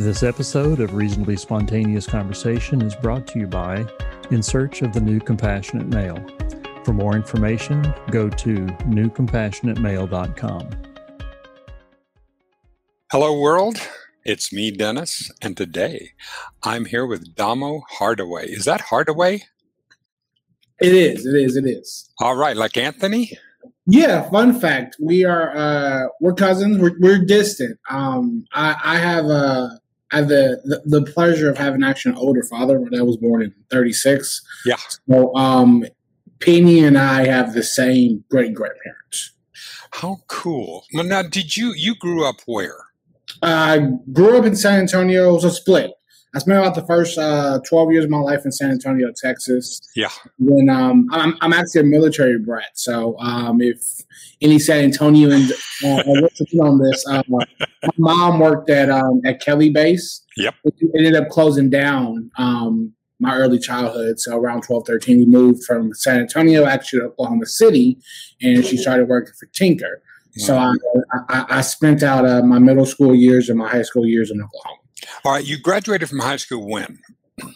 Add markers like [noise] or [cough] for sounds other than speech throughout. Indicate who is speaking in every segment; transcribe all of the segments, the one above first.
Speaker 1: This episode of Reasonably Spontaneous Conversation is brought to you by In Search of the New Compassionate Male. For more information, go to newcompassionatemale.com.
Speaker 2: Hello, world. It's me, Dennis, and today I'm here with Damo Hardaway. Is that Hardaway?
Speaker 3: It is. It is. It is.
Speaker 2: All right, like Anthony.
Speaker 3: Yeah. Fun fact: we are uh, we're cousins. We're, we're distant. Um, I, I have a I have the, the, the pleasure of having actually an older father. Dad was born in '36.
Speaker 2: Yeah.
Speaker 3: So, um, Penny and I have the same great grandparents.
Speaker 2: How cool! Well, now, did you you grew up where?
Speaker 3: I grew up in San Antonio. It was a split. I spent about the first uh, 12 years of my life in San Antonio, Texas.
Speaker 2: Yeah.
Speaker 3: When um, I'm, I'm actually a military brat. So um, if any San Antonians uh, listen on this, uh, my mom worked at um, at Kelly Base.
Speaker 2: Yep.
Speaker 3: It ended up closing down um, my early childhood. So around 12, 13, we moved from San Antonio actually to Oklahoma City, and she started working for Tinker. So I, I, I spent out uh, my middle school years and my high school years in Oklahoma.
Speaker 2: All right, you graduated from high school when?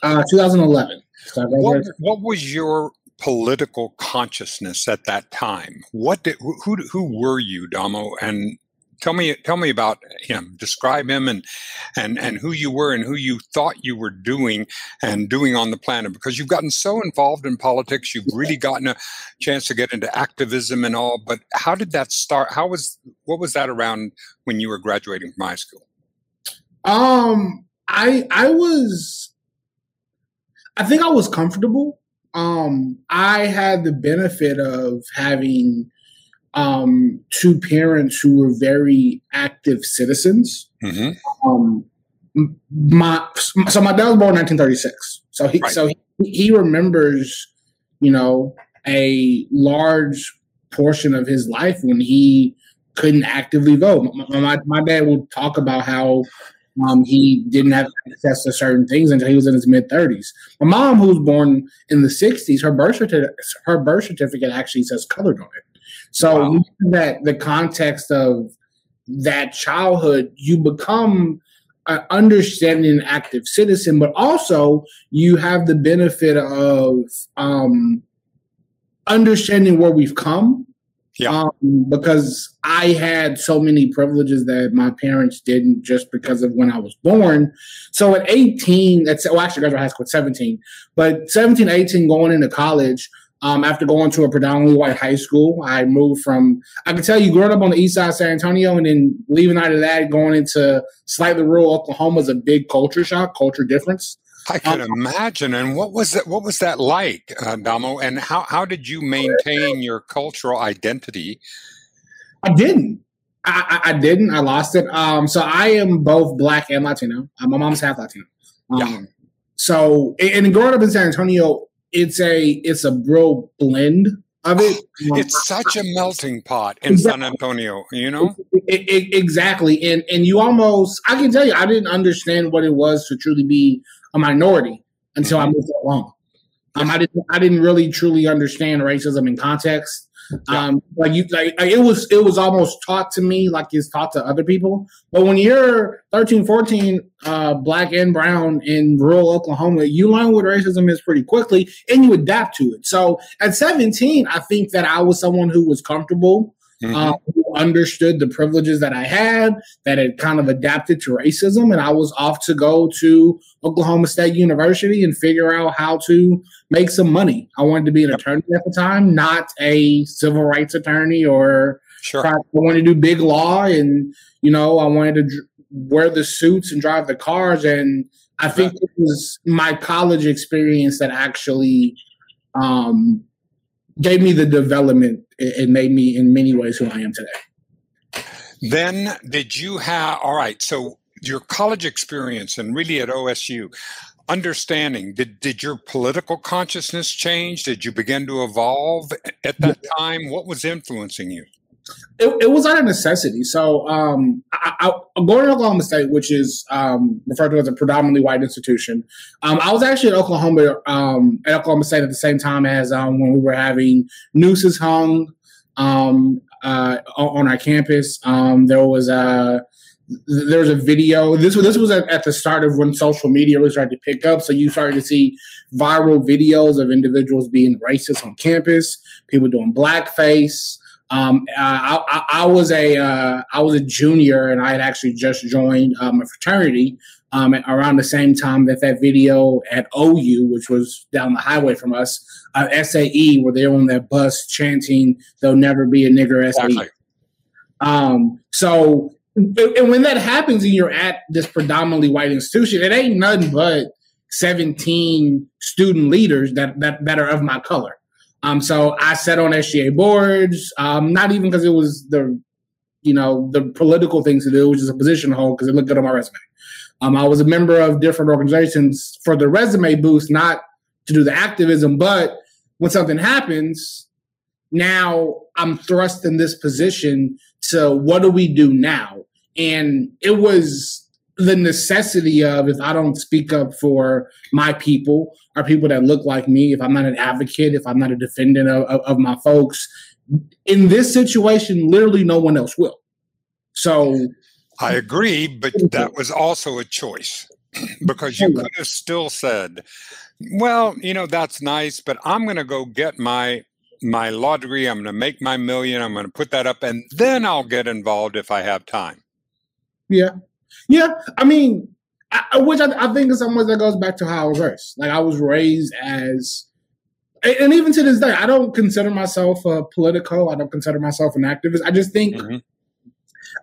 Speaker 3: Uh, 2011. So
Speaker 2: What, what was your political consciousness at that time? What did who who, who were you, Damo? And tell me tell me about him. Describe him and and and who you were and who you thought you were doing and doing on the planet. Because you've gotten so involved in politics, you've really gotten a chance to get into activism and all. But how did that start? How was what was that around when you were graduating from high school?
Speaker 3: Um, I I was, I think I was comfortable. Um, I had the benefit of having um two parents who were very active citizens.
Speaker 2: hmm
Speaker 3: Um, my so my dad was born in 1936, so he
Speaker 2: Right.
Speaker 3: so he, he remembers, you know, a large portion of his life when he couldn't actively vote. My, my, my dad would talk about how um, he didn't have access to certain things until he was in his mid 30s. My mom, who was born in the 60s, her birth certificate, her birth certificate actually says colored on it. So
Speaker 2: Wow.
Speaker 3: that the context of that childhood, you become an understanding active citizen, but also you have the benefit of um, understanding where we've come.
Speaker 2: Yeah.
Speaker 3: Um, because I had so many privileges that my parents didn't just because of when I was born. So at 18, that's well, actually, graduated high school at 17, but 17, 18, going into college, um, after going to a predominantly white high school, I moved from, I can tell you, growing up on the east side of San Antonio and then leaving out of that, going into slightly rural Oklahoma is a big culture shock, culture difference.
Speaker 2: I can imagine. And what was that? What was that like, uh, Damo? And how how did you maintain your cultural identity?
Speaker 3: I didn't. I, I, I didn't. I lost it. Um, so I am both black and Latino. Uh, my mom's half Latino. Um,
Speaker 2: Yeah.
Speaker 3: So and growing up in San Antonio, it's a it's a real blend of it. Um, [gasps]
Speaker 2: It's such a melting pot in San Antonio. You know.
Speaker 3: I- I- exactly, and and you almost I can tell you I didn't understand what it was to truly be a minority until I moved along. Um, I didn't I didn't really truly understand racism in context. Um, like you like it was it was almost taught to me like it's taught to other people. But when you're 13, 14, uh, black and brown in rural Oklahoma, you learn what racism is pretty quickly and you adapt to it. So at 17, I think that I was someone who was comfortable
Speaker 2: Mhm.
Speaker 3: um, who understood the privileges that I had, that had kind of adapted to racism, and I was off to go to Oklahoma State University and figure out how to make some money. I wanted to be an
Speaker 2: Yep.
Speaker 3: attorney at the time, not a civil rights attorney or
Speaker 2: sure.
Speaker 3: I wanted to do big law, and you know, I wanted to dr- wear the suits and drive the cars, and I think it was my college experience that actually um, gave me the development and made me, in many ways, who I am today.
Speaker 2: Then did you have? All right. So your college experience and really at OSU. Understanding did did your political consciousness change? Did you begin to evolve at that time? What was influencing you?
Speaker 3: It, it was out of necessity. So, um, I, I, I'm going to Oklahoma State, which is um, referred to as a predominantly white institution. Um, I was actually at Oklahoma um, at Oklahoma State at the same time as um, when we were having nooses hung um, uh, on our campus. There was uh, there was a video. This was this was at, at, the start of when social media really started to pick up. So you started to see viral videos of individuals being racist on campus, people doing blackface. Um, I, I, I, was a uh, I was a junior, and I had actually just joined um, a fraternity um, around the same time that that video at OU, which was down the highway from us, uh, SAE, where they were on that bus chanting "There'll never be a nigger SAE." Exactly. Um, so and when that happens and you're at this predominantly white institution, it ain't nothing but 17 student leaders that that, that are of my color. Um, so I sat on SGA boards, um, not even because it was the, you know, the political things to do, which is a position hold because it looked good on my resume. Um, I was a member of different organizations for the resume boost, not to do the activism, but when something happens, now I'm thrust in this position to what do we do now? And it was the necessity of if I don't speak up for my people or people that look like me, if I'm not an advocate, if I'm not a defendant of, of, of my folks, in this situation, literally no one else will. So
Speaker 2: I agree, but that was also a choice [clears throat] because you could have still said, well, you know, that's nice, but I'm going to go get my my law degree. I'm going to make my million. I'm going to put that up, and then I'll get involved if I have time.
Speaker 3: Yeah, yeah. I mean, I, which I, I, think in some ways that goes back to how I was raised. Like I was raised as, and even to this day, I don't consider myself a political. I don't consider myself an activist. I just think. Mm-hmm.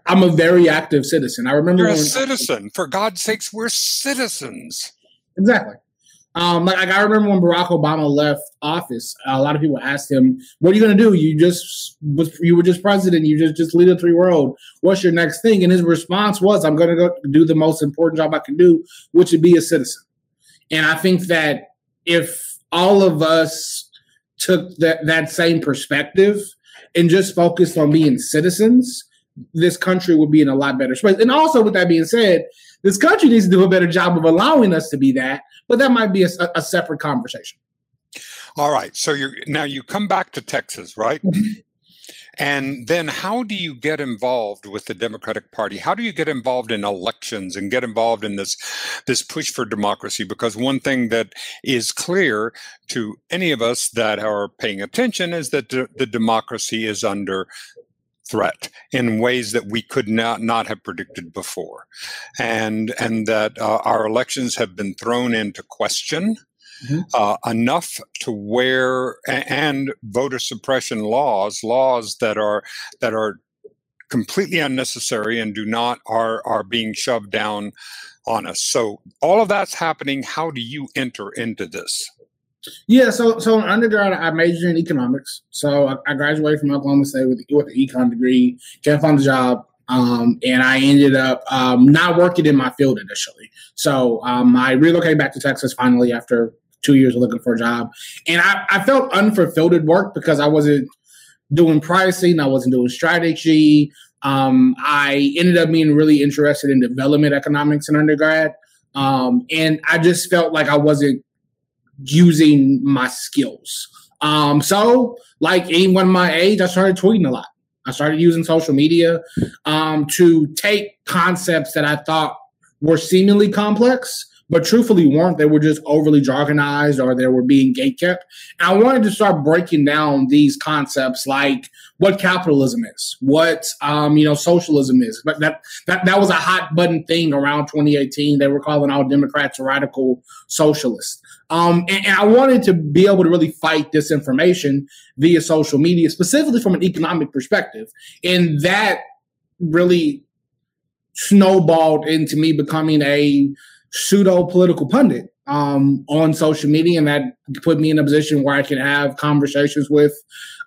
Speaker 3: I'm a very active citizen. I remember
Speaker 2: you're a citizen. For God's sakes, we're citizens.
Speaker 3: Exactly. Um, like, I remember when Barack Obama left office, a lot of people asked him, "What are you going to do? You just was you were just president. You just just lead a three world. What's your next thing?" And his response was, "I'm going to do the most important job I can do, which would be a citizen." And I think that if all of us took that that same perspective and just focused on being citizens, this country would be in a lot better space. And also, with that being said, this country needs to do a better job of allowing us to be that, but that might be a, a separate conversation.
Speaker 2: All right. So you're now you come back to Texas, right? Mm-hmm. And then how do you get involved with the Democratic Party? How do you get involved in elections and get involved in this this push for democracy? Because one thing that is clear to any of us that are paying attention is that the, the democracy is under threat in ways that we could not not have predicted before, and and that uh, our elections have been thrown into question. Mm-hmm. Uh, enough to where and voter suppression laws, laws that are that are completely unnecessary and do not are are being shoved down on us. So all of that's happening. How do you enter into this?
Speaker 3: Yeah, so so in undergrad, I majored in economics. So I, I graduated from Oklahoma State with with an econ degree. Can't find a job, um, and I ended up um, not working in my field initially. So um, I relocated back to Texas finally after two years of looking for a job, and I, I felt unfulfilled at work because I wasn't doing pricing, I wasn't doing strategy. Um, I ended up being really interested in development economics in undergrad. Um, and I just felt like I wasn't using my skills. Um, so, like anyone my age, I started tweeting a lot. I started using social media um, to take concepts that I thought were seemingly complex, but truthfully weren't. They were just overly jargonized or they were being gatekept. And I wanted to start breaking down these concepts like what capitalism is, what um, you know socialism is. But that that that was a hot button thing around 2018. They were calling all Democrats radical socialists. Um, and, and, I wanted to be able to really fight disinformation via social media, specifically from an economic perspective. And that really snowballed into me becoming a pseudo political pundit um, on social media. And that put me in a position where I can have conversations with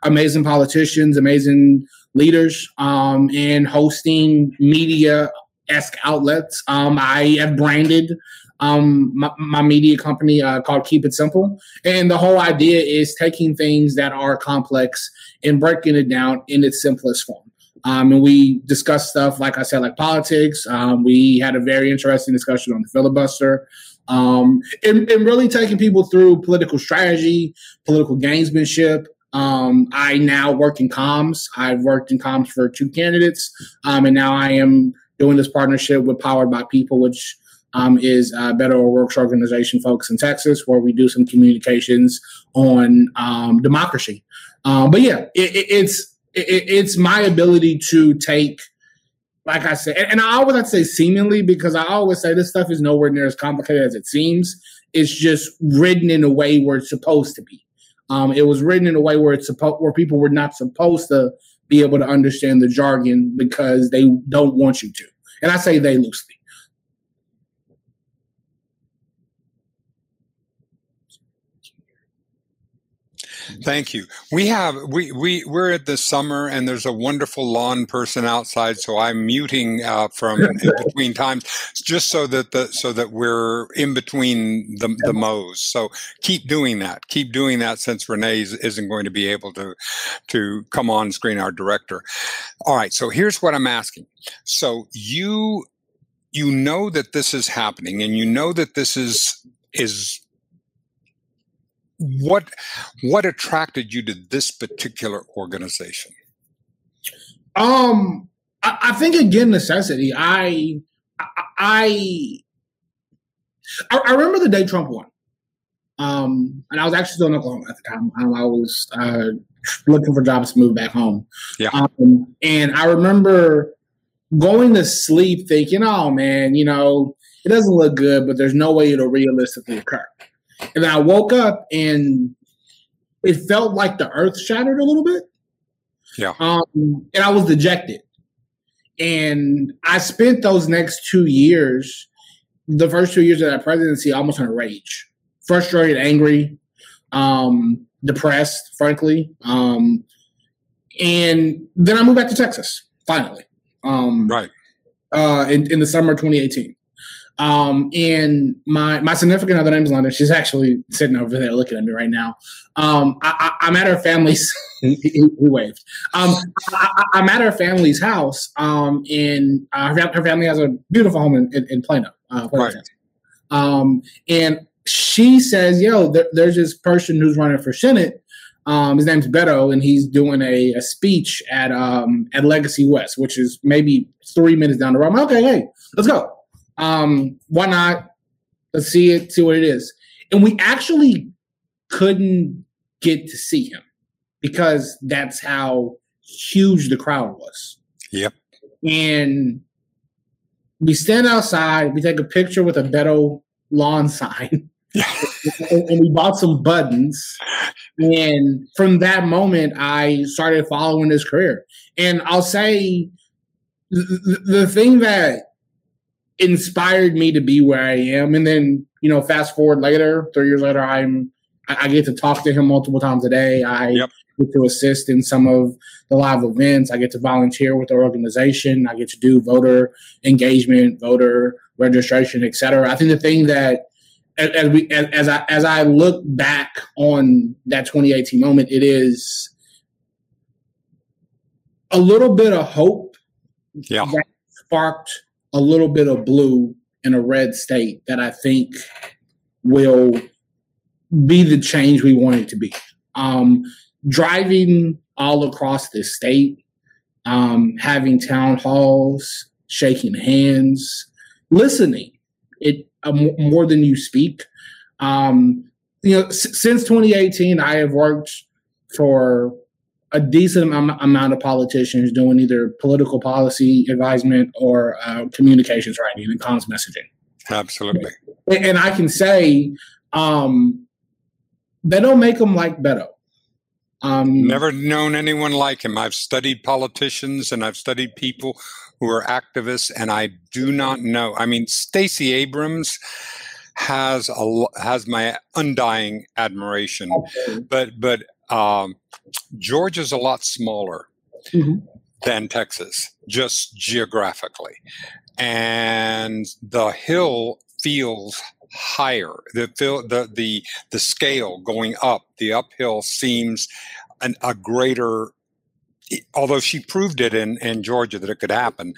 Speaker 3: amazing politicians, amazing leaders, um, and hosting media esque outlets. Um, I have branded um, my, my, media company uh, called Keep It Simple. And the whole idea is taking things that are complex and breaking it down in its simplest form. Um, and we discussed stuff, like I said, like politics. Um, we had a very interesting discussion on the filibuster. Um, and, and, really taking people through political strategy, political gamesmanship. Um, I now work in comms. I've worked in comms for two candidates, um, and now I am doing this partnership with Powered by People, which um, is a Better Works organization folks in Texas, where we do some communications on um, democracy. Um, but yeah, it, it, it's it, it's my ability to take, like I said, and, and I always like to say seemingly because I always say this stuff is nowhere near as complicated as it seems. It's just written in a way where it's supposed to be. Um, it was written in a way where it's supposed where people were not supposed to be able to understand the jargon because they don't want you to. And I say they loosely.
Speaker 2: Thank you. We have we we we're at the summer, and there's a wonderful lawn person outside, so I'm muting uh, from between times, just so that the so that we're in between the the mows. So keep doing that. Keep doing that, since Renee isn't going to be able to to come on screen. Our director. All right. So here's what I'm asking. So you you know that this is happening, and you know that this is is what what attracted you to this particular organization?
Speaker 3: Um, I, I think again necessity. I I I, I remember the day Trump won. Um, and I was actually still in Oklahoma at the time. Um, I was uh, looking for jobs to move back home.
Speaker 2: Yeah.
Speaker 3: Um, and I remember going to sleep thinking, "Oh man, you know, it doesn't look good, but there's no way it'll realistically occur." And I woke up and it felt like the earth shattered a little bit.
Speaker 2: Yeah.
Speaker 3: Um, and I was dejected. And I spent those next two years, the first two years of that presidency, almost in a rage, frustrated, angry, um, depressed, frankly. Um, and then I moved back to Texas, finally. Um,
Speaker 2: right.
Speaker 3: Uh, in, in the summer of 2018. Um, and my my significant other name is London. She's actually sitting over there looking at me right now. Um, I, am at her family's. [laughs] he, waved. Um, I, am at her family's house. Um, and uh, her, family has a beautiful home in, in, in Plano. Uh, right. Um, and she says, "Yo, there, there's this person who's running for Senate." Um, his name's Beto, and he's doing a, a speech at um, at Legacy West, which is maybe three minutes down the road. Like, okay, hey, let's go. Um, why not? Let's see it, see what it is. And we actually couldn't get to see him because that's how huge the crowd was.
Speaker 2: Yep.
Speaker 3: And we stand outside, we take a picture with a Beto lawn sign. [laughs] and we bought some buttons. And from that moment, I started following his career. And I'll say the, the thing that inspired me to be where I am. And then, you know, fast forward later, three years later, I'm I, get to talk to him multiple times a day. I yep. get to assist in some of the live events. I get to volunteer with the organization. I get to do voter engagement, voter registration, etc. I think the thing that as we as, as I as I look back on that 2018 moment, it is a little bit of hope
Speaker 2: yeah.
Speaker 3: that sparked a little bit of blue in a red state that I think will be the change we want it to be. Um, driving all across the state, um, having town halls, shaking hands, listening it uh, more than you speak. Um, you know, s- since 2018, I have worked for a decent amount of politicians doing either political policy advisement or uh, communications writing and comms messaging.
Speaker 2: Absolutely.
Speaker 3: And I can say um, they don't make them like Beto.
Speaker 2: Um, Never known anyone like him. I've studied politicians and I've studied people who are activists, and I do not know. I mean, Stacey Abrams has a has my undying admiration, but but um, Georgia's a lot smaller mm-hmm. than Texas, just geographically. And the hill feels higher. The the the the scale going up, the uphill seems an, a greater. Although she proved it in, in Georgia that it could happen,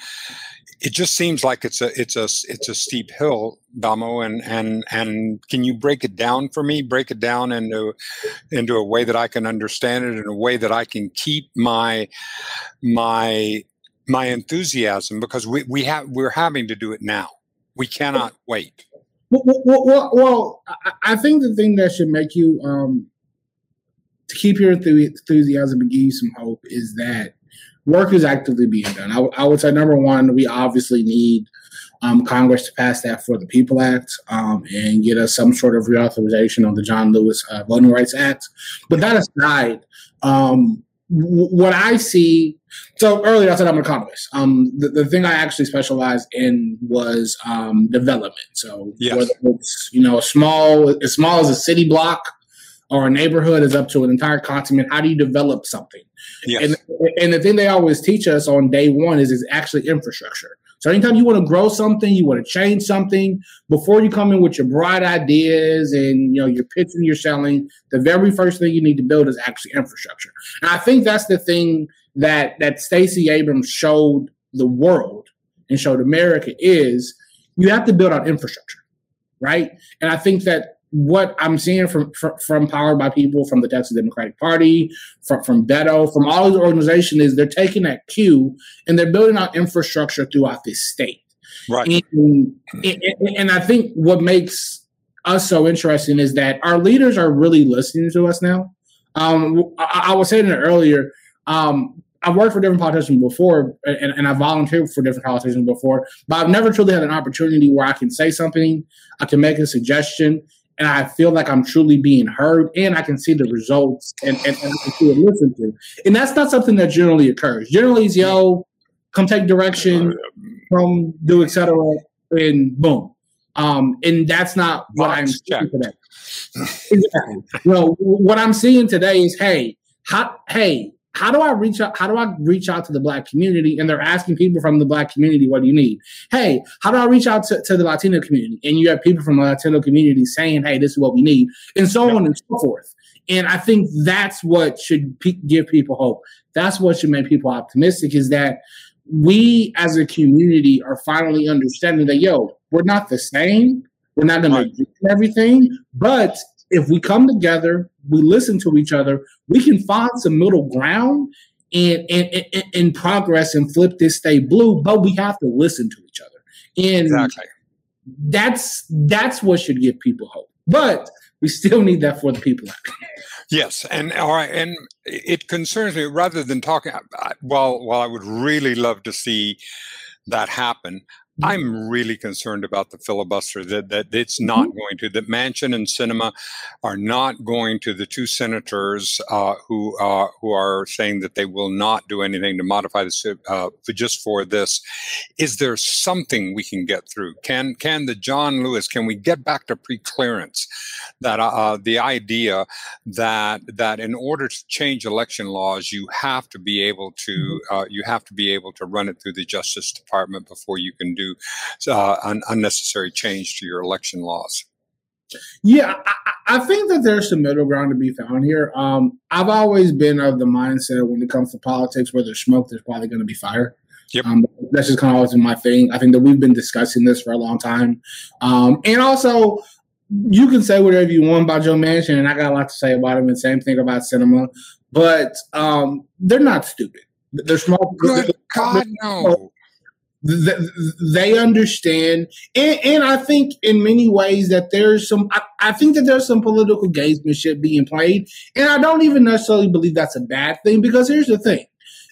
Speaker 2: it just seems like it's a it's a it's a steep hill, Damo. And and and can you break it down for me? Break it down into into a way that I can understand it, in a way that I can keep my my my enthusiasm because we, we have we're having to do it now. We cannot wait.
Speaker 3: Well, well, well, well I think the thing that should make you um, to keep your enthusiasm and give you some hope is that work is actively being done. I, I would say number one, we obviously need um, Congress to pass that for the People Act um, and get us some sort of reauthorization on the John Lewis uh, Voting Rights Act. But that aside, um, w- what I see, so earlier I said I'm an economist. Um, the, the thing I actually specialized in was um, development. So
Speaker 2: yes.
Speaker 3: whether it's you know a small as small as a city block or a neighborhood is up to an entire continent. How do you develop something?
Speaker 2: Yes.
Speaker 3: And, and the thing they always teach us on day one is is actually infrastructure. So anytime you want to grow something, you want to change something, before you come in with your bright ideas and you know you're pitching, you're selling, the very first thing you need to build is actually infrastructure. And I think that's the thing that that Stacey Abrams showed the world and showed America is you have to build out infrastructure, right? And I think that what I'm seeing from, from, from Powered by People, from the Texas Democratic Party, from from Beto, from all these organizations is they're taking that cue and they're building out infrastructure throughout this state.
Speaker 2: Right.
Speaker 3: And, and, and I think what makes us so interesting is that our leaders are really listening to us now. Um, I, I was saying it earlier. Um, I've worked for different politicians before, and, and I volunteered for different politicians before, but I've never truly had an opportunity where I can say something, I can make a suggestion, and I feel like I'm truly being heard and I can see the results and, and, and I can listen to. And that's not something that generally occurs. Generally, is yo, come take direction, come do etc. and boom. Um, and that's not what I'm seeing today. exactly. You know, what I'm seeing today is, hey, hot, hey, how do I reach out? How do I reach out to the black community? And they're asking people from the black community, what do you need? Hey, how do I reach out to, to the Latino community? And you have people from the Latino community saying, hey, this is what we need, and so on and so forth. And I think that's what should p- give people hope. That's what should make people optimistic is that we as a community are finally understanding that, yo, we're not the same. We're not going to do everything, but if we come together, we listen to each other, we can find some middle ground and and, and, and progress and flip this state blue, but we have to listen to each other. And
Speaker 2: exactly.
Speaker 3: that's that's what should give people hope. But we still need that for the people.
Speaker 2: yes, and all right, and it concerns me rather than talking. While while I would really love to see that happen. I'm really concerned about the filibuster that, that it's not mm-hmm. going to, that Manchin and Sinema are not going to the two senators uh, who, uh, who are saying that they will not do anything to modify this uh, just for this. Is there something we can get through? Can, can the John Lewis, can we get back to pre-clearance? That uh, uh, the idea that, that in order to change election laws, you have to be able to, mm-hmm. uh, you have to be able to run it through the Justice Department before you can do uh, un- unnecessary change to your election laws.
Speaker 3: Yeah, I, I, think that there's some middle ground to be found here. Um, I've always been of the mindset when it comes to politics, where there's smoke, there's probably going to be fire.
Speaker 2: Yep.
Speaker 3: Um, that's just kind of always been my thing. I think that we've been discussing this for a long time. Um, and also, you can say whatever you want about Joe Manchin, and I got a lot to say about him, and same thing about Sinema. but um, they're not stupid. They're smart.
Speaker 2: Good God, no
Speaker 3: they understand and, and, i think in many ways that there's some I, I, think that there's some political gamesmanship being played and i don't even necessarily believe that's a bad thing because here's the thing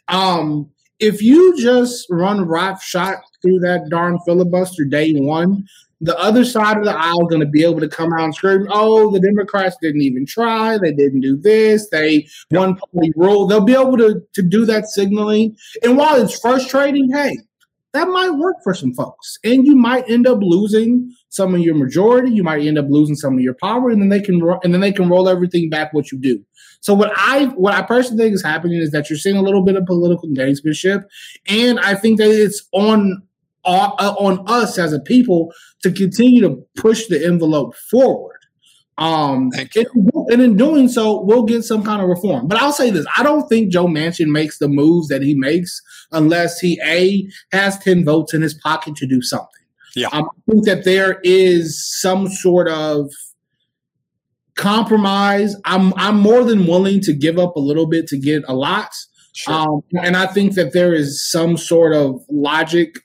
Speaker 3: um, if you just run rock shot through that darn filibuster day one the other side of the aisle going to be able to come out and scream, "Oh, the Democrats didn't even try. They didn't do this. They one party rule." They'll be able to to do that signaling. And while it's frustrating, hey, that might work for some folks. And you might end up losing some of your majority. You might end up losing some of your power, and then they can ro- and then they can roll everything back what you do. So what I what I personally think is happening is that you're seeing a little bit of political gamesmanship, and I think that it's on on us as a people to continue to push the envelope forward. Um,
Speaker 2: Thank you.
Speaker 3: And, and, in doing so, we'll get some kind of reform. But I'll say this: I don't think Joe Manchin makes the moves that he makes unless he a has ten votes in his pocket to do something.
Speaker 2: Yeah,
Speaker 3: um, I think that there is some sort of compromise. I'm I'm more than willing to give up a little bit to get a lot. Sure. Um, and I think that there is some sort of logic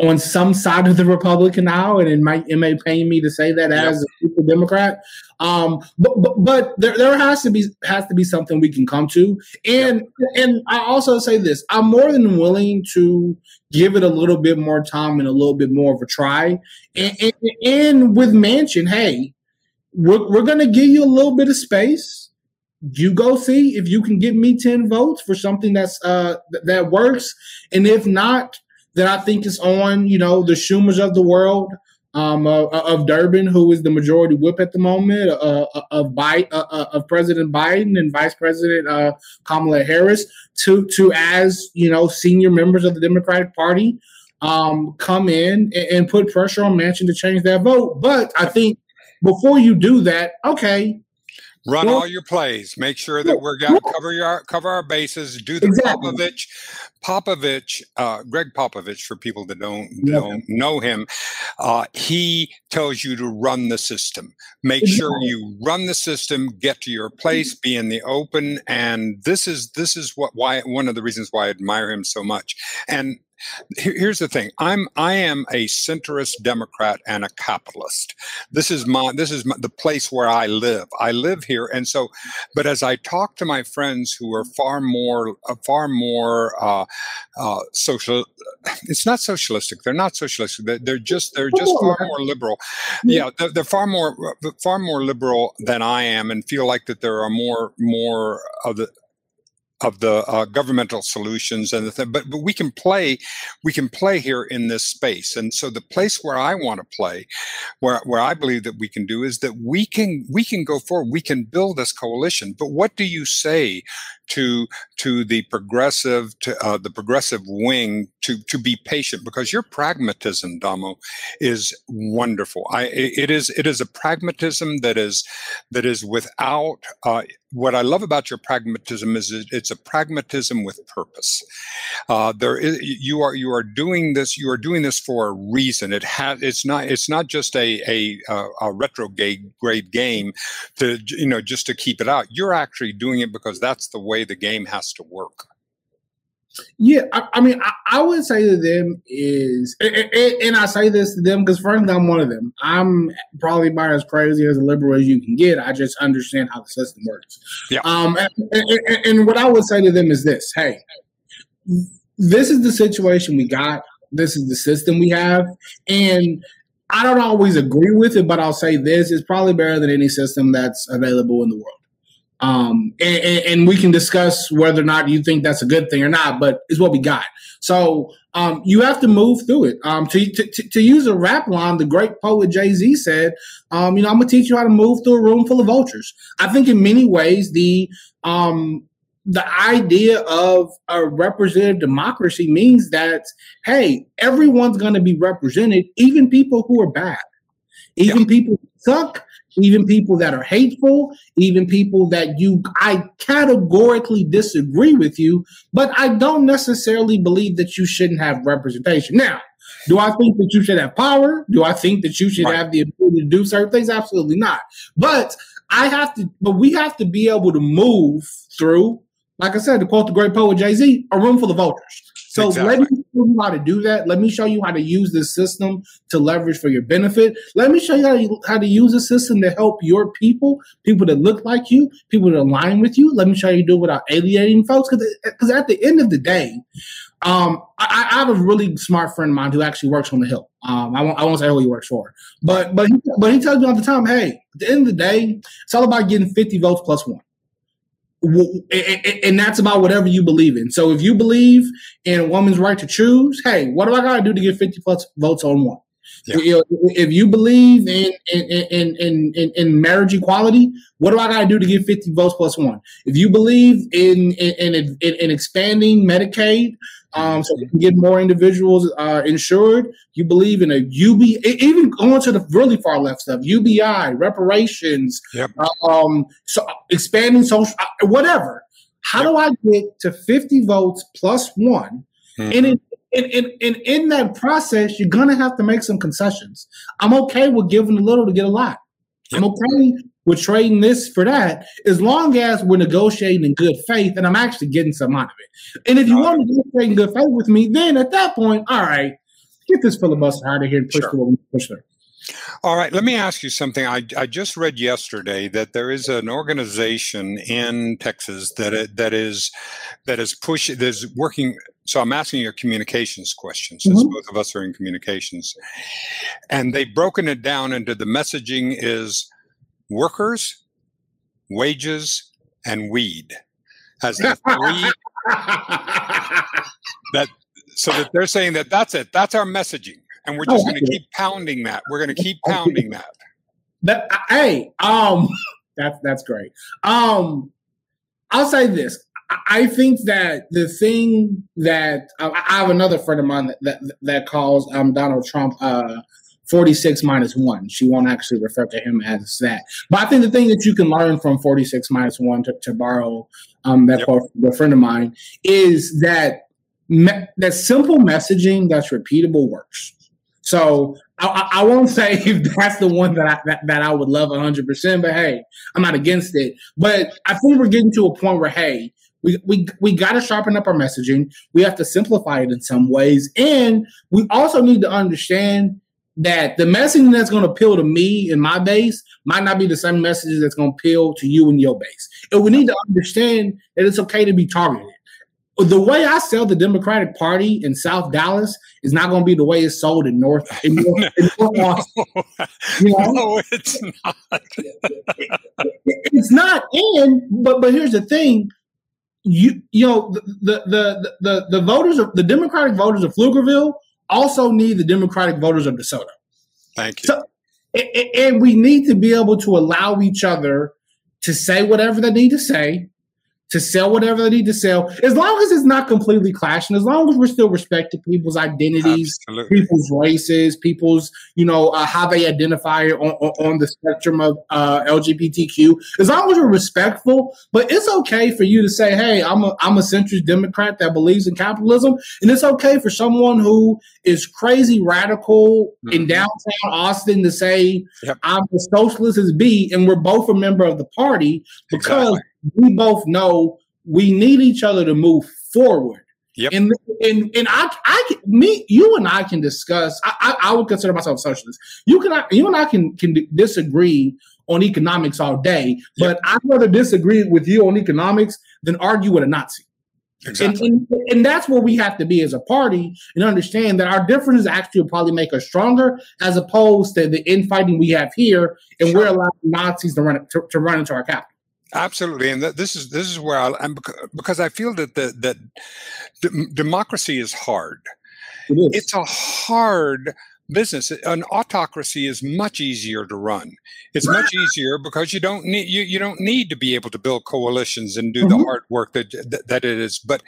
Speaker 3: on some side of the Republican aisle, and it might it may pain me to say that yep. as a super Democrat. Um, but but, but there, there has to be has to be something we can come to. And yep. and I also say this: I'm more than willing to give it a little bit more time and a little bit more of a try. And, and, and with Manchin, hey, we're we're gonna give you a little bit of space. You go see if you can get me ten votes for something that's uh that works, and if not that I think is on, you know, the Schumers of the world, um, uh, uh, of Durbin, who is the majority whip at the moment, uh, uh of Biden, uh, uh, of President Biden and Vice President Kamala Harris, to to as you know senior members of the Democratic Party, um, come in and, and put pressure on Manchin to change that vote. But I think before you do that, okay,
Speaker 2: Run well, all your plays. Make sure that we're going to cover your cover our bases. Do the exactly. Popovich, Popovich, uh, Gregg Popovich. For people that don't don't know him, uh, he tells you to run the system. Make exactly. sure you run the system. Get to your place. Be in the open. And this is this is what why one of the reasons why I admire him so much. And here's the thing. I'm i am a centrist democrat and a capitalist. This is my this is my, the place where i live. I live here and so but as i talk to my friends who are far more uh, far more uh, uh, social it's not socialistic. They're not socialistic. They're, they're just they're just far [laughs] more liberal. Yeah they're, they're far more far more liberal than i am and feel like that there are more more of the of the uh, governmental solutions and the thing, but, but we can play, we can play here in this space. And so the place where I want to play, where, where I believe that we can do is that we can, we can go forward, we can build this coalition. But what do you say to to the progressive to uh, the progressive wing to to be patient because your pragmatism Damo is wonderful I it is it is a pragmatism that is that is without uh, what I love about your pragmatism is it's a pragmatism with purpose. Uh, there is, you are you are doing this you are doing this for a reason. It has it's not it's not just a a, a retrograde grade game to you know just to keep it out. You're actually doing it because that's the way the game has to work.
Speaker 3: Yeah, I, I mean, I, I, would say to them is, and, and I say this to them because, frankly, I'm one of them. I'm probably about as crazy as a liberal as you can get. I just understand how the system works. Yeah. Um, and, and, and what I would say to them is this: Hey, this is the situation we got. This is the system we have, and I don't always agree with it, but I'll say this: it's probably better than any system that's available in the world. Um, and, and, we can discuss whether or not you think that's a good thing or not, but it's what we got. So um, you have to move through it. Um, to, to, to, use a rap line, the great poet Jay Z said, um, you know, I'm gonna teach you how to move through a room full of vultures. I think in many ways the um, the idea of a representative democracy means that hey, everyone's going to be represented, even people who are bad, even yeah. people who suck, even people that are hateful, even people that you, I categorically disagree with you, but I don't necessarily believe that you shouldn't have representation. Now, do I think that you should have power? Do I think that you should right. have the ability to do certain things? Absolutely not. But I have to, but we have to be able to move through, like I said, to quote the great poet Jay Z, a room full of voters. So exactly. let me show you how to do that. Let me show you how to use this system to leverage for your benefit. Let me show you how to, how to use the system to help your people, people that look like you, people that align with you. Let me show you do it without alienating folks. Because at the end of the day, um, I, I, have a really smart friend of mine who actually works on the Hill. Um, I won't, I won't say who he works for, but but he, but he tells me all the time, hey, at the end of the day, it's all about getting 50 votes plus one and that's about whatever you believe in. So if you believe in a woman's right to choose, hey, what do I got to do to get 50 plus votes on one? Yeah. If you believe in in, in in in marriage equality, what do I got to do to get 50 votes plus one? If you believe in in, in, in expanding Medicaid, um, so you can get more individuals uh, insured. You believe in a UB, even going to the really far left stuff, UBI, reparations, yep. uh, um, so expanding social, uh, whatever. How yep. do I get to 50 votes plus one? Mm-hmm. And, in, and, and, in that process, you're going to have to make some concessions. I'm okay with giving a little to get a lot. I'm okay we're trading this for that, as long as we're negotiating in good faith and I'm actually getting some out of it. And if you want to negotiate in good faith with me, then at that point, all right, get this filibuster out of here and push sure. we push through.
Speaker 2: All right, let me ask you something. I, I just read yesterday that there is an organization in Texas that that is that is pushing that is working. So I'm asking you a communications question, since mm-hmm. both of us are in communications, and they've broken it down into the messaging is workers, wages, and weed as the three [laughs] that so that they're saying that that's it. That's our messaging and we're just oh, going to keep pounding that. We're going to keep pounding that.
Speaker 3: That hey, um, [laughs] that's that's great. Um, I'll say this. I think that the thing that I have another friend of mine that that, that calls um, Donald Trump uh, 46 minus one. She won't actually refer to him as that. But I think the thing that you can learn from 46 minus one, to, to borrow um, that yep. quote from a friend of mine, is that me- that simple messaging that's repeatable works. So I, I, won't [laughs] say if that's the one that I that, that I would love 100. percent But hey, I'm not against it. But I think we're getting to a point where hey, we we we got to sharpen up our messaging. We have to simplify it in some ways, and we also need to understand that the messaging that's going to appeal to me and my base might not be the same message that's going to appeal to you and your base. And we need to understand that it's okay to be targeted the way I sell the Democratic Party in South Dallas is not going to be the way it's sold in North in North, in North [laughs] Austin.
Speaker 2: You know? No, it's not.
Speaker 3: it's not. And but but here's the thing. You you know the the the the, voters of the Democratic voters of Pflugerville also need the Democratic voters of DeSoto.
Speaker 2: Thank you.
Speaker 3: So, and we need to be able to allow each other to say whatever they need to say to sell whatever they need to sell, as long as it's not completely clashing, as long as we're still respecting people's identities, Absolutely. people's races, people's, you know, uh, how they identify on, on, the spectrum of uh, LGBTQ, as long as we're respectful. But it's okay for you to say, hey, I'm a, I'm a centrist Democrat that believes in capitalism. And it's okay for someone who is crazy radical mm-hmm. in downtown Austin to say, yep. I'm a socialist as B, and we're both a member of the party because. Exactly we both know we need each other to move forward.
Speaker 2: Yep.
Speaker 3: And and and I I me you and I can discuss. I, I, I would consider myself socialist. You can you and I can can disagree on economics all day, but yep. I'd rather disagree with you on economics than argue with a Nazi.
Speaker 2: Exactly.
Speaker 3: And, and, and, that's where we have to be as a party and understand that our differences actually will probably make us stronger as opposed to the infighting we have here and sure. we're allowing Nazis to run to, to run into our capital.
Speaker 2: Absolutely, and this is this is where I, am because I feel that the, that d- democracy is hard.
Speaker 3: It is.
Speaker 2: It's a hard business. An autocracy is much easier to run. It's much easier because you don't need you, you don't need to be able to build coalitions and do mm-hmm. the hard work that, that, that it is but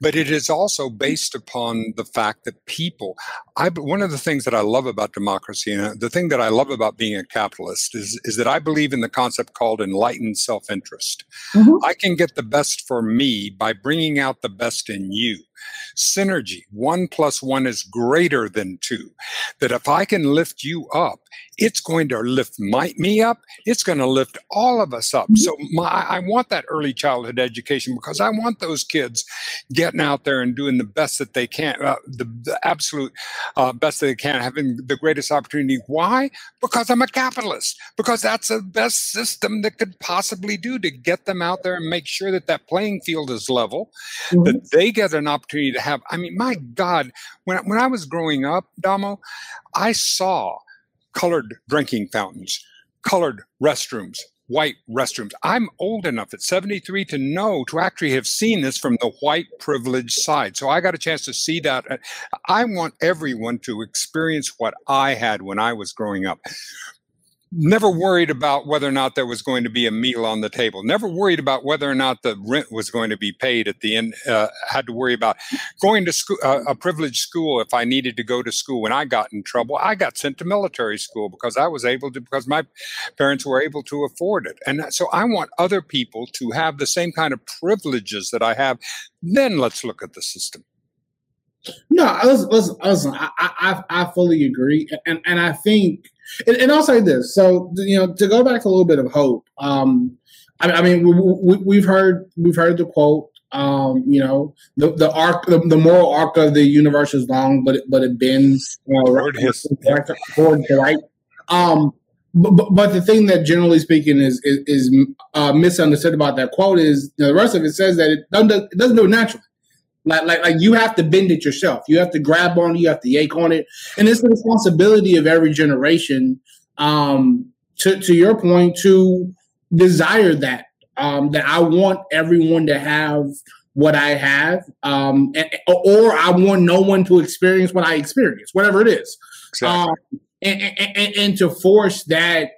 Speaker 2: but it is also based upon the fact that people i one of the things that i love about democracy and the thing that i love about being a capitalist is is that i believe in the concept called enlightened self-interest. Mm-hmm. i can get the best for me by bringing out the best in you synergy. One plus one is greater than two. That if I can lift you up, it's going to lift my, me up. It's going to lift all of us up. So my, I want that early childhood education because I want those kids getting out there and doing the best that they can, uh, the, the, absolute uh, best that they can, having the greatest opportunity. Why? Because I'm a capitalist. Because that's the best system that could possibly do to get them out there and make sure that that playing field is level, mm-hmm. that they get an opportunity to have. I mean, my God, when when I was growing up, Damo, I saw colored drinking fountains, colored restrooms, white restrooms. I'm old enough at 73 to know, to actually have seen this from the white privileged side. So I got a chance to see that. I want everyone to experience what I had when I was growing up never worried about whether or not there was going to be a meal on the table. Never worried about whether or not the rent was going to be paid at the end uh, had to worry about going to school uh, a privileged school if i needed to go to school when i got in trouble. I got sent to military school because i was able to because my parents were able to afford it. And so i want other people to have the same kind of privileges that i have. Then let's look at the system
Speaker 3: No, listen, listen, listen I, I, I fully agree, and and I think, and, and, I'll say this. So you know, to go back a little bit of hope. Um, I, I mean, we, have heard we've heard the quote. Um, you know, the the arc, the, the, moral arc of the universe is long, but it, but it bends you know, right, forward to right. Um, but, but, the thing that generally speaking is is, is uh, misunderstood about that quote is you know, the rest of it says that it doesn't it doesn't do it naturally. Like, like, like you have to bend it yourself. You have to grab on it. You have to yank on it, and it's the responsibility of every generation. Um, to to your point, to desire that. Um, that I want everyone to have what I have, um, and, or I want no one to experience what I experience, whatever it is. Exactly. Um, and, and, and, to force that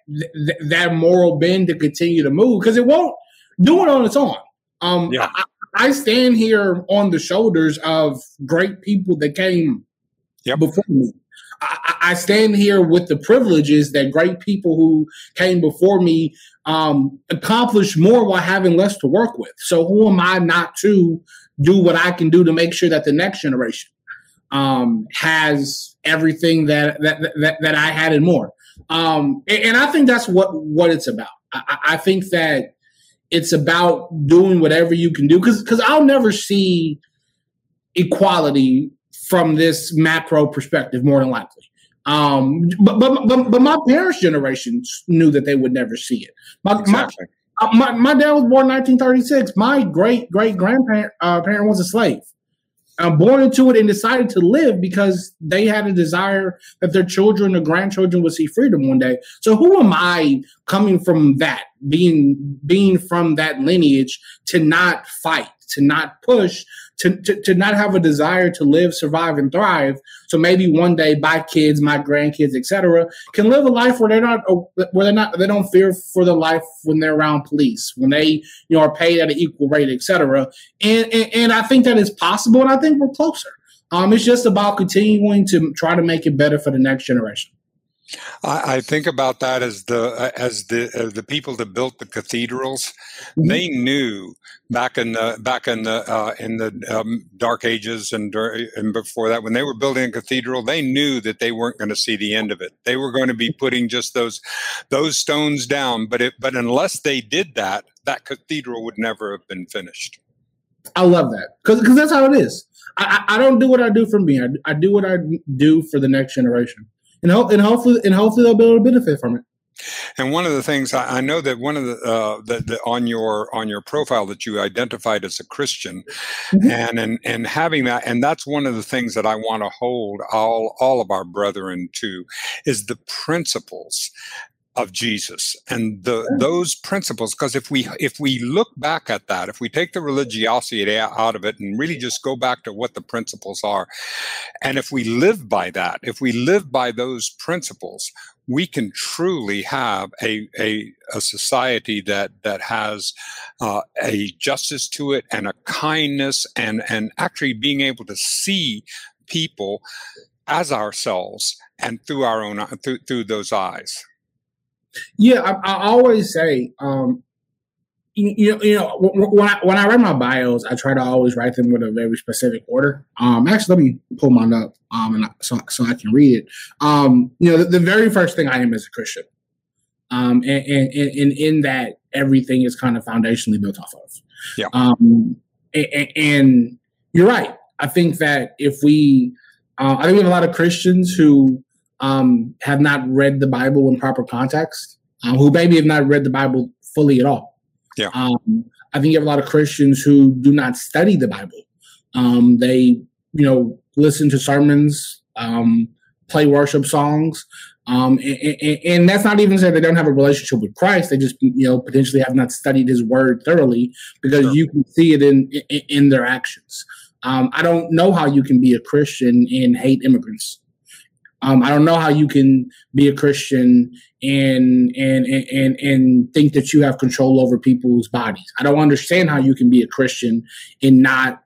Speaker 3: that moral bend to continue to move because it won't do it on its own. Um, yeah. I, I stand here on the shoulders of great people that came yep. before me. I, I, stand here with the privileges that great people who came before me um, accomplished more while having less to work with. So who am I not to do what I can do to make sure that the next generation um, has everything that, that that that I had and more? Um, and, and, I think that's what what it's about. I, I think that it's about doing whatever you can do because because I'll never see equality from this macro perspective more than likely. Um, but, but but but my parents' generation knew that they would never see it. My exactly. my, uh, my, my dad was born in 1936. My great great grandparent uh, parent was a slave um, born into it and decided to live because they had a desire that their children or grandchildren would see freedom one day. So who am I coming from that, being being from that lineage to not fight, to not push, to, to, to not have a desire to live, survive, and thrive. So maybe one day my kids, my grandkids, etc., can live a life where they're not where they're not they don't fear for their life when they're around police, when they you know are paid at an equal rate, etc. And, and and I think that is possible, and I think we're closer. Um, it's just about continuing to try to make it better for the next generation.
Speaker 2: I, I, think about that as the as the uh, the people that built the cathedrals. Mm-hmm. They knew back in the back in the uh, in the um, dark ages and and before that when they were building a cathedral, they knew that they weren't going to see the end of it. They were going to be putting just those those stones down. But it but unless they did that, that cathedral would never have been finished.
Speaker 3: I love that because because that's how it is. I, I don't do what I do for me. I, I do what I do for the next generation and, ho- and hopefully and hopefully they'll be able to benefit from it.
Speaker 2: And one of the things I, I know that one of the, uh, the, the, on your on your profile that you identified as a Christian, mm-hmm. and, and and having that, and that's one of the things that I want to hold all all of our brethren to, is the principles of Jesus. And the those principles because if we if we look back at that if we take the religiosity out of it and really just go back to what the principles are and if we live by that if we live by those principles we can truly have a a, a society that that has uh, a justice to it and a kindness and and actually being able to see people as ourselves and through our own through, through those eyes
Speaker 3: yeah, I, I always say, um, you, you, know, you know, when I when I write my bios, I try to always write them with a very specific order. Um, actually, let me pull mine up, um, and I, so so I can read it. Um, you know, the, the very first thing I am is a Christian, um, and, and, and in that everything is kind of foundationally built off of.
Speaker 2: Yeah.
Speaker 3: Um, and, and you're right. I think that if we, uh, I think we have a lot of Christians who um, have not read the Bible in proper context, um, who maybe have not read the Bible fully at all.
Speaker 2: Yeah.
Speaker 3: Um, I think you have a lot of Christians who do not study the Bible. Um, they, you know, listen to sermons, um, play worship songs, um, and, and, and, that's not even saying they don't have a relationship with Christ. They just, you know, potentially have not studied His Word thoroughly because sure. you can see it in in, in their actions. Um, I don't know how you can be a Christian and hate immigrants. Um, I don't know how you can be a Christian and, and and and think that you have control over people's bodies. I don't understand how you can be a Christian and not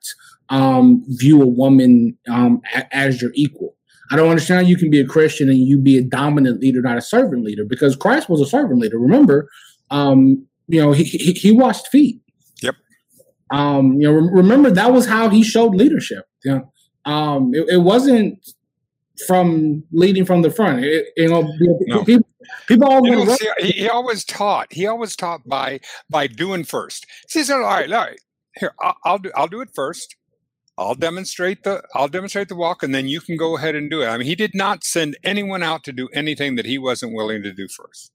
Speaker 3: um, view a woman um, a, as your equal. I don't understand how you can be a Christian and you be a dominant leader, not a servant leader, because Christ was a servant leader. Remember, um, you know, he, he, he washed feet.
Speaker 2: Yep.
Speaker 3: Um, you know, remember that was how he showed leadership. You know, Um, it, it wasn't from leading from the front. It, you know, no. people, people always
Speaker 2: see, he, he, always taught. He always taught by by doing first. He said, "All right, all right, here I'll, I'll do I'll do it first. I'll demonstrate the I'll demonstrate the walk, and then you can go ahead and do it." I mean, he did not send anyone out to do anything that he wasn't willing to do first.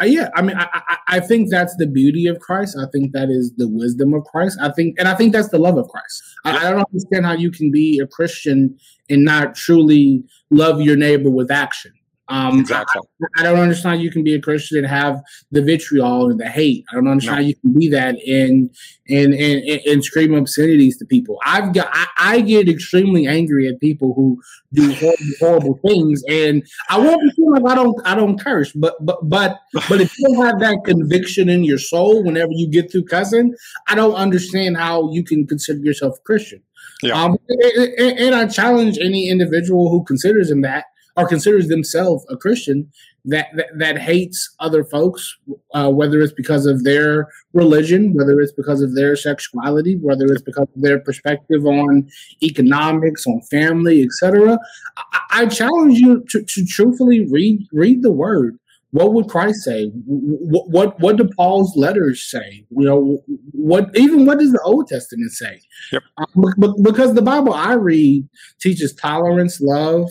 Speaker 3: Uh, yeah, I mean, I, I, I think that's the beauty of Christ. I think that is the wisdom of Christ. I think, and I think that's the love of Christ. I, I don't understand how you can be a Christian and not truly love your neighbor with action. Um, exactly. I, I, don't understand how you can be a Christian and have the vitriol and the hate. I don't understand no. how you can be that and and and, and scream obscenities to people. I've got I, I, get extremely angry at people who do horrible, horrible things, and I won't be feeling like I don't I don't curse, but but but but if you have that conviction in your soul whenever you get through cussing, I don't understand how you can consider yourself a Christian. Yeah. Um, and, and I challenge any individual who considers him that or considers themselves a Christian that that, that hates other folks, uh, whether it's because of their religion, whether it's because of their sexuality, whether it's because of their perspective on economics, on family, etc. I, I, challenge you to, to truthfully read read the word what would Christ say? What, what what do Paul's letters say? You know, what even what does the Old Testament say? Yep. Um, because the Bible I read teaches tolerance, love,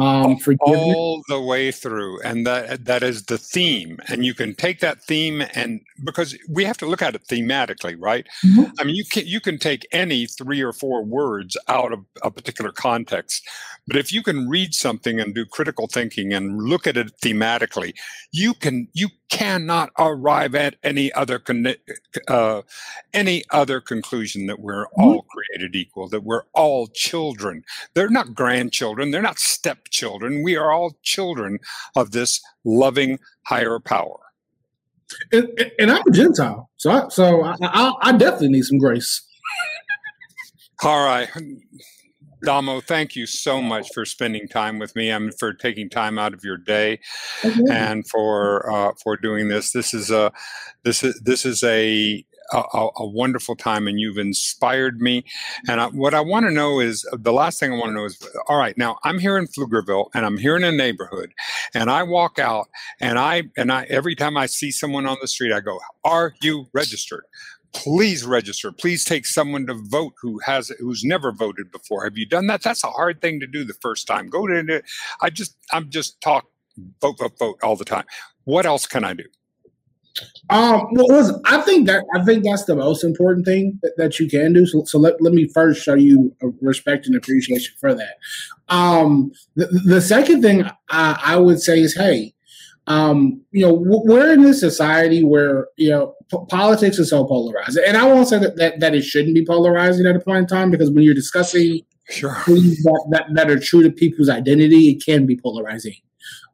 Speaker 2: um, all the way through, and that that is the theme. And you can take that theme, and because we have to look at it thematically, right? Mm-hmm. I mean, you can you can take any three or four words out of a particular context, but if you can read something and do critical thinking and look at it thematically, you can you cannot arrive at any other con- uh, any other conclusion that we're mm-hmm. all created equal, that we're all children. They're not grandchildren, they're not stepchildren. We are all children of this loving higher power.
Speaker 3: And, and I'm a Gentile, so I, so I, I, I definitely need some grace.
Speaker 2: All right. Damo, thank you so much for spending time with me and for taking time out of your day mm-hmm. and for uh, for doing this. This is a this is this is a a, a, wonderful time and you've inspired me. And I, what I want to know is uh, the last thing I want to know is all right, now I'm here in Pflugerville and I'm here in a neighborhood and I walk out and I, and I, every time I see someone on the street, I go, Are you registered? please register. Please take someone to vote who has who's never voted before. Have you done that? That's a hard thing to do the first time. Go to i just i'm just talk vote vote vote all the time. What else can i do
Speaker 3: um well i think that i think that's the most important thing that, that you can do so, so let, let me first show you respect and appreciation for that um the, the second thing I, I would say is hey um, you know, we're in this society where you know p- politics is so polarized, and I won't say that, that that it shouldn't be polarizing at a point in time because when you're discussing sure. things that, that, that are true to people's identity, it can be polarizing.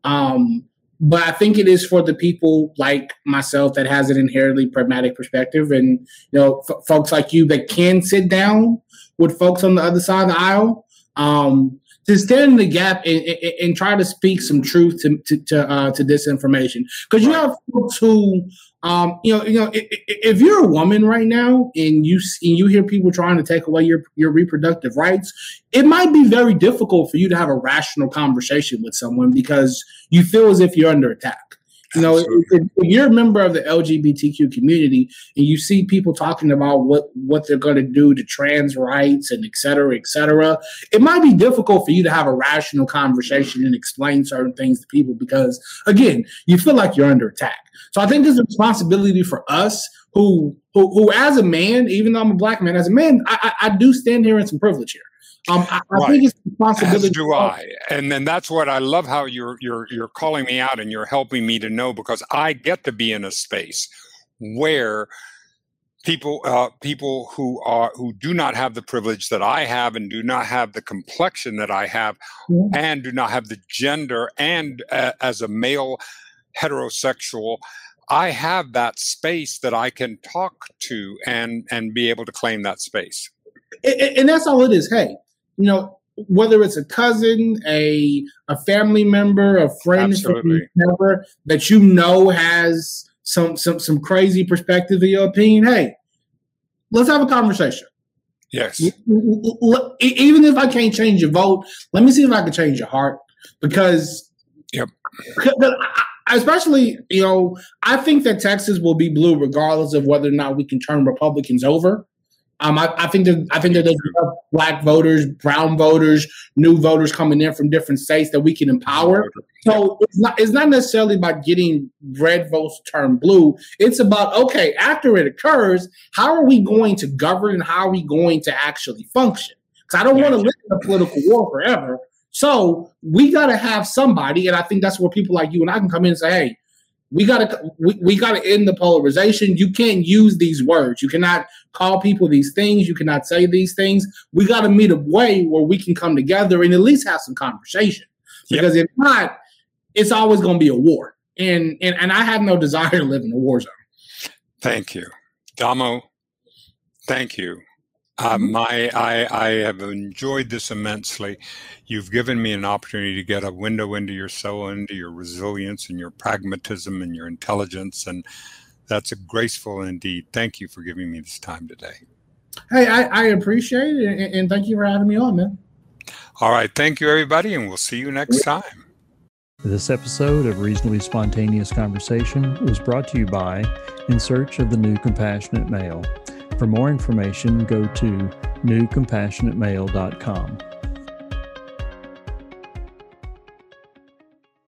Speaker 3: Um, but I think it is for the people like myself that has an inherently pragmatic perspective, and you know, f- folks like you that can sit down with folks on the other side of the aisle. Um, to stand in the gap and, and, and, try to speak some truth to to to, uh, to disinformation because you have folks who um, you know you know if, if, you're a woman right now and you and you hear people trying to take away your your reproductive rights it might be very difficult for you to have a rational conversation with someone because you feel as if you're under attack you know, if, if, you're a member of the LGBTQ community and you see people talking about what what they're going to do to trans rights and et cetera, et cetera, it might be difficult for you to have a rational conversation and explain certain things to people because, again, you feel like you're under attack. So I think there's a responsibility for us who who, who as a man, even though I'm a black man, as a man, I, I, I do stand here in some privilege here. Um, I, I think it's responsibility.
Speaker 2: As do I, and then that's what I love how you're you're you're calling me out and you're helping me to know because I get to be in a space where people uh, people who are who do not have the privilege that I have and do not have the complexion that I have yeah. and do not have the gender and uh, as a male heterosexual I have that space that I can talk to and and be able to claim that space.
Speaker 3: And, and that's all it is. Hey, you know, whether it's a cousin, a a family member, a friend member that you know has some some some crazy perspective of your opinion, hey, let's have a conversation.
Speaker 2: Yes.
Speaker 3: Even if I can't change your vote, let me see if I can change your heart. Because,
Speaker 2: yep.
Speaker 3: Especially, you know, I think that Texas will be blue regardless of whether or not we can turn Republicans over. Um, I, I, think that I think that there's black voters, brown voters, new voters coming in from different states that we can empower. So it's not it's not necessarily about getting red votes turn blue. It's about okay, after it occurs, how are we going to govern and how are we going to actually function? Because I don't want to live in a political war forever. So we got to have somebody, and I think that's where people like you and I can come in and say, hey, we gotta we, we gotta end the polarization. You can't use these words. You cannot call people these things. You cannot say these things. We gotta meet a way where we can come together and at least have some conversation. Because yep. if not, it's always gonna be a war. And and and I have no desire to live in a war zone.
Speaker 2: Thank you. Damo, thank you. Uh, mm-hmm. my, I, I have enjoyed this immensely. You've given me an opportunity to get a window into your soul, into your resilience and your pragmatism and your intelligence, and that's a graceful indeed. Thank you for giving me this time today.
Speaker 3: Hey, I, I appreciate it, and, and thank you for having me on, man.
Speaker 2: All right, thank you, everybody, and we'll see you next time.
Speaker 1: This episode of Reasonably Spontaneous Conversation was brought to you by In Search of the New Compassionate Male. For more information, go to newcompassionatemale.com.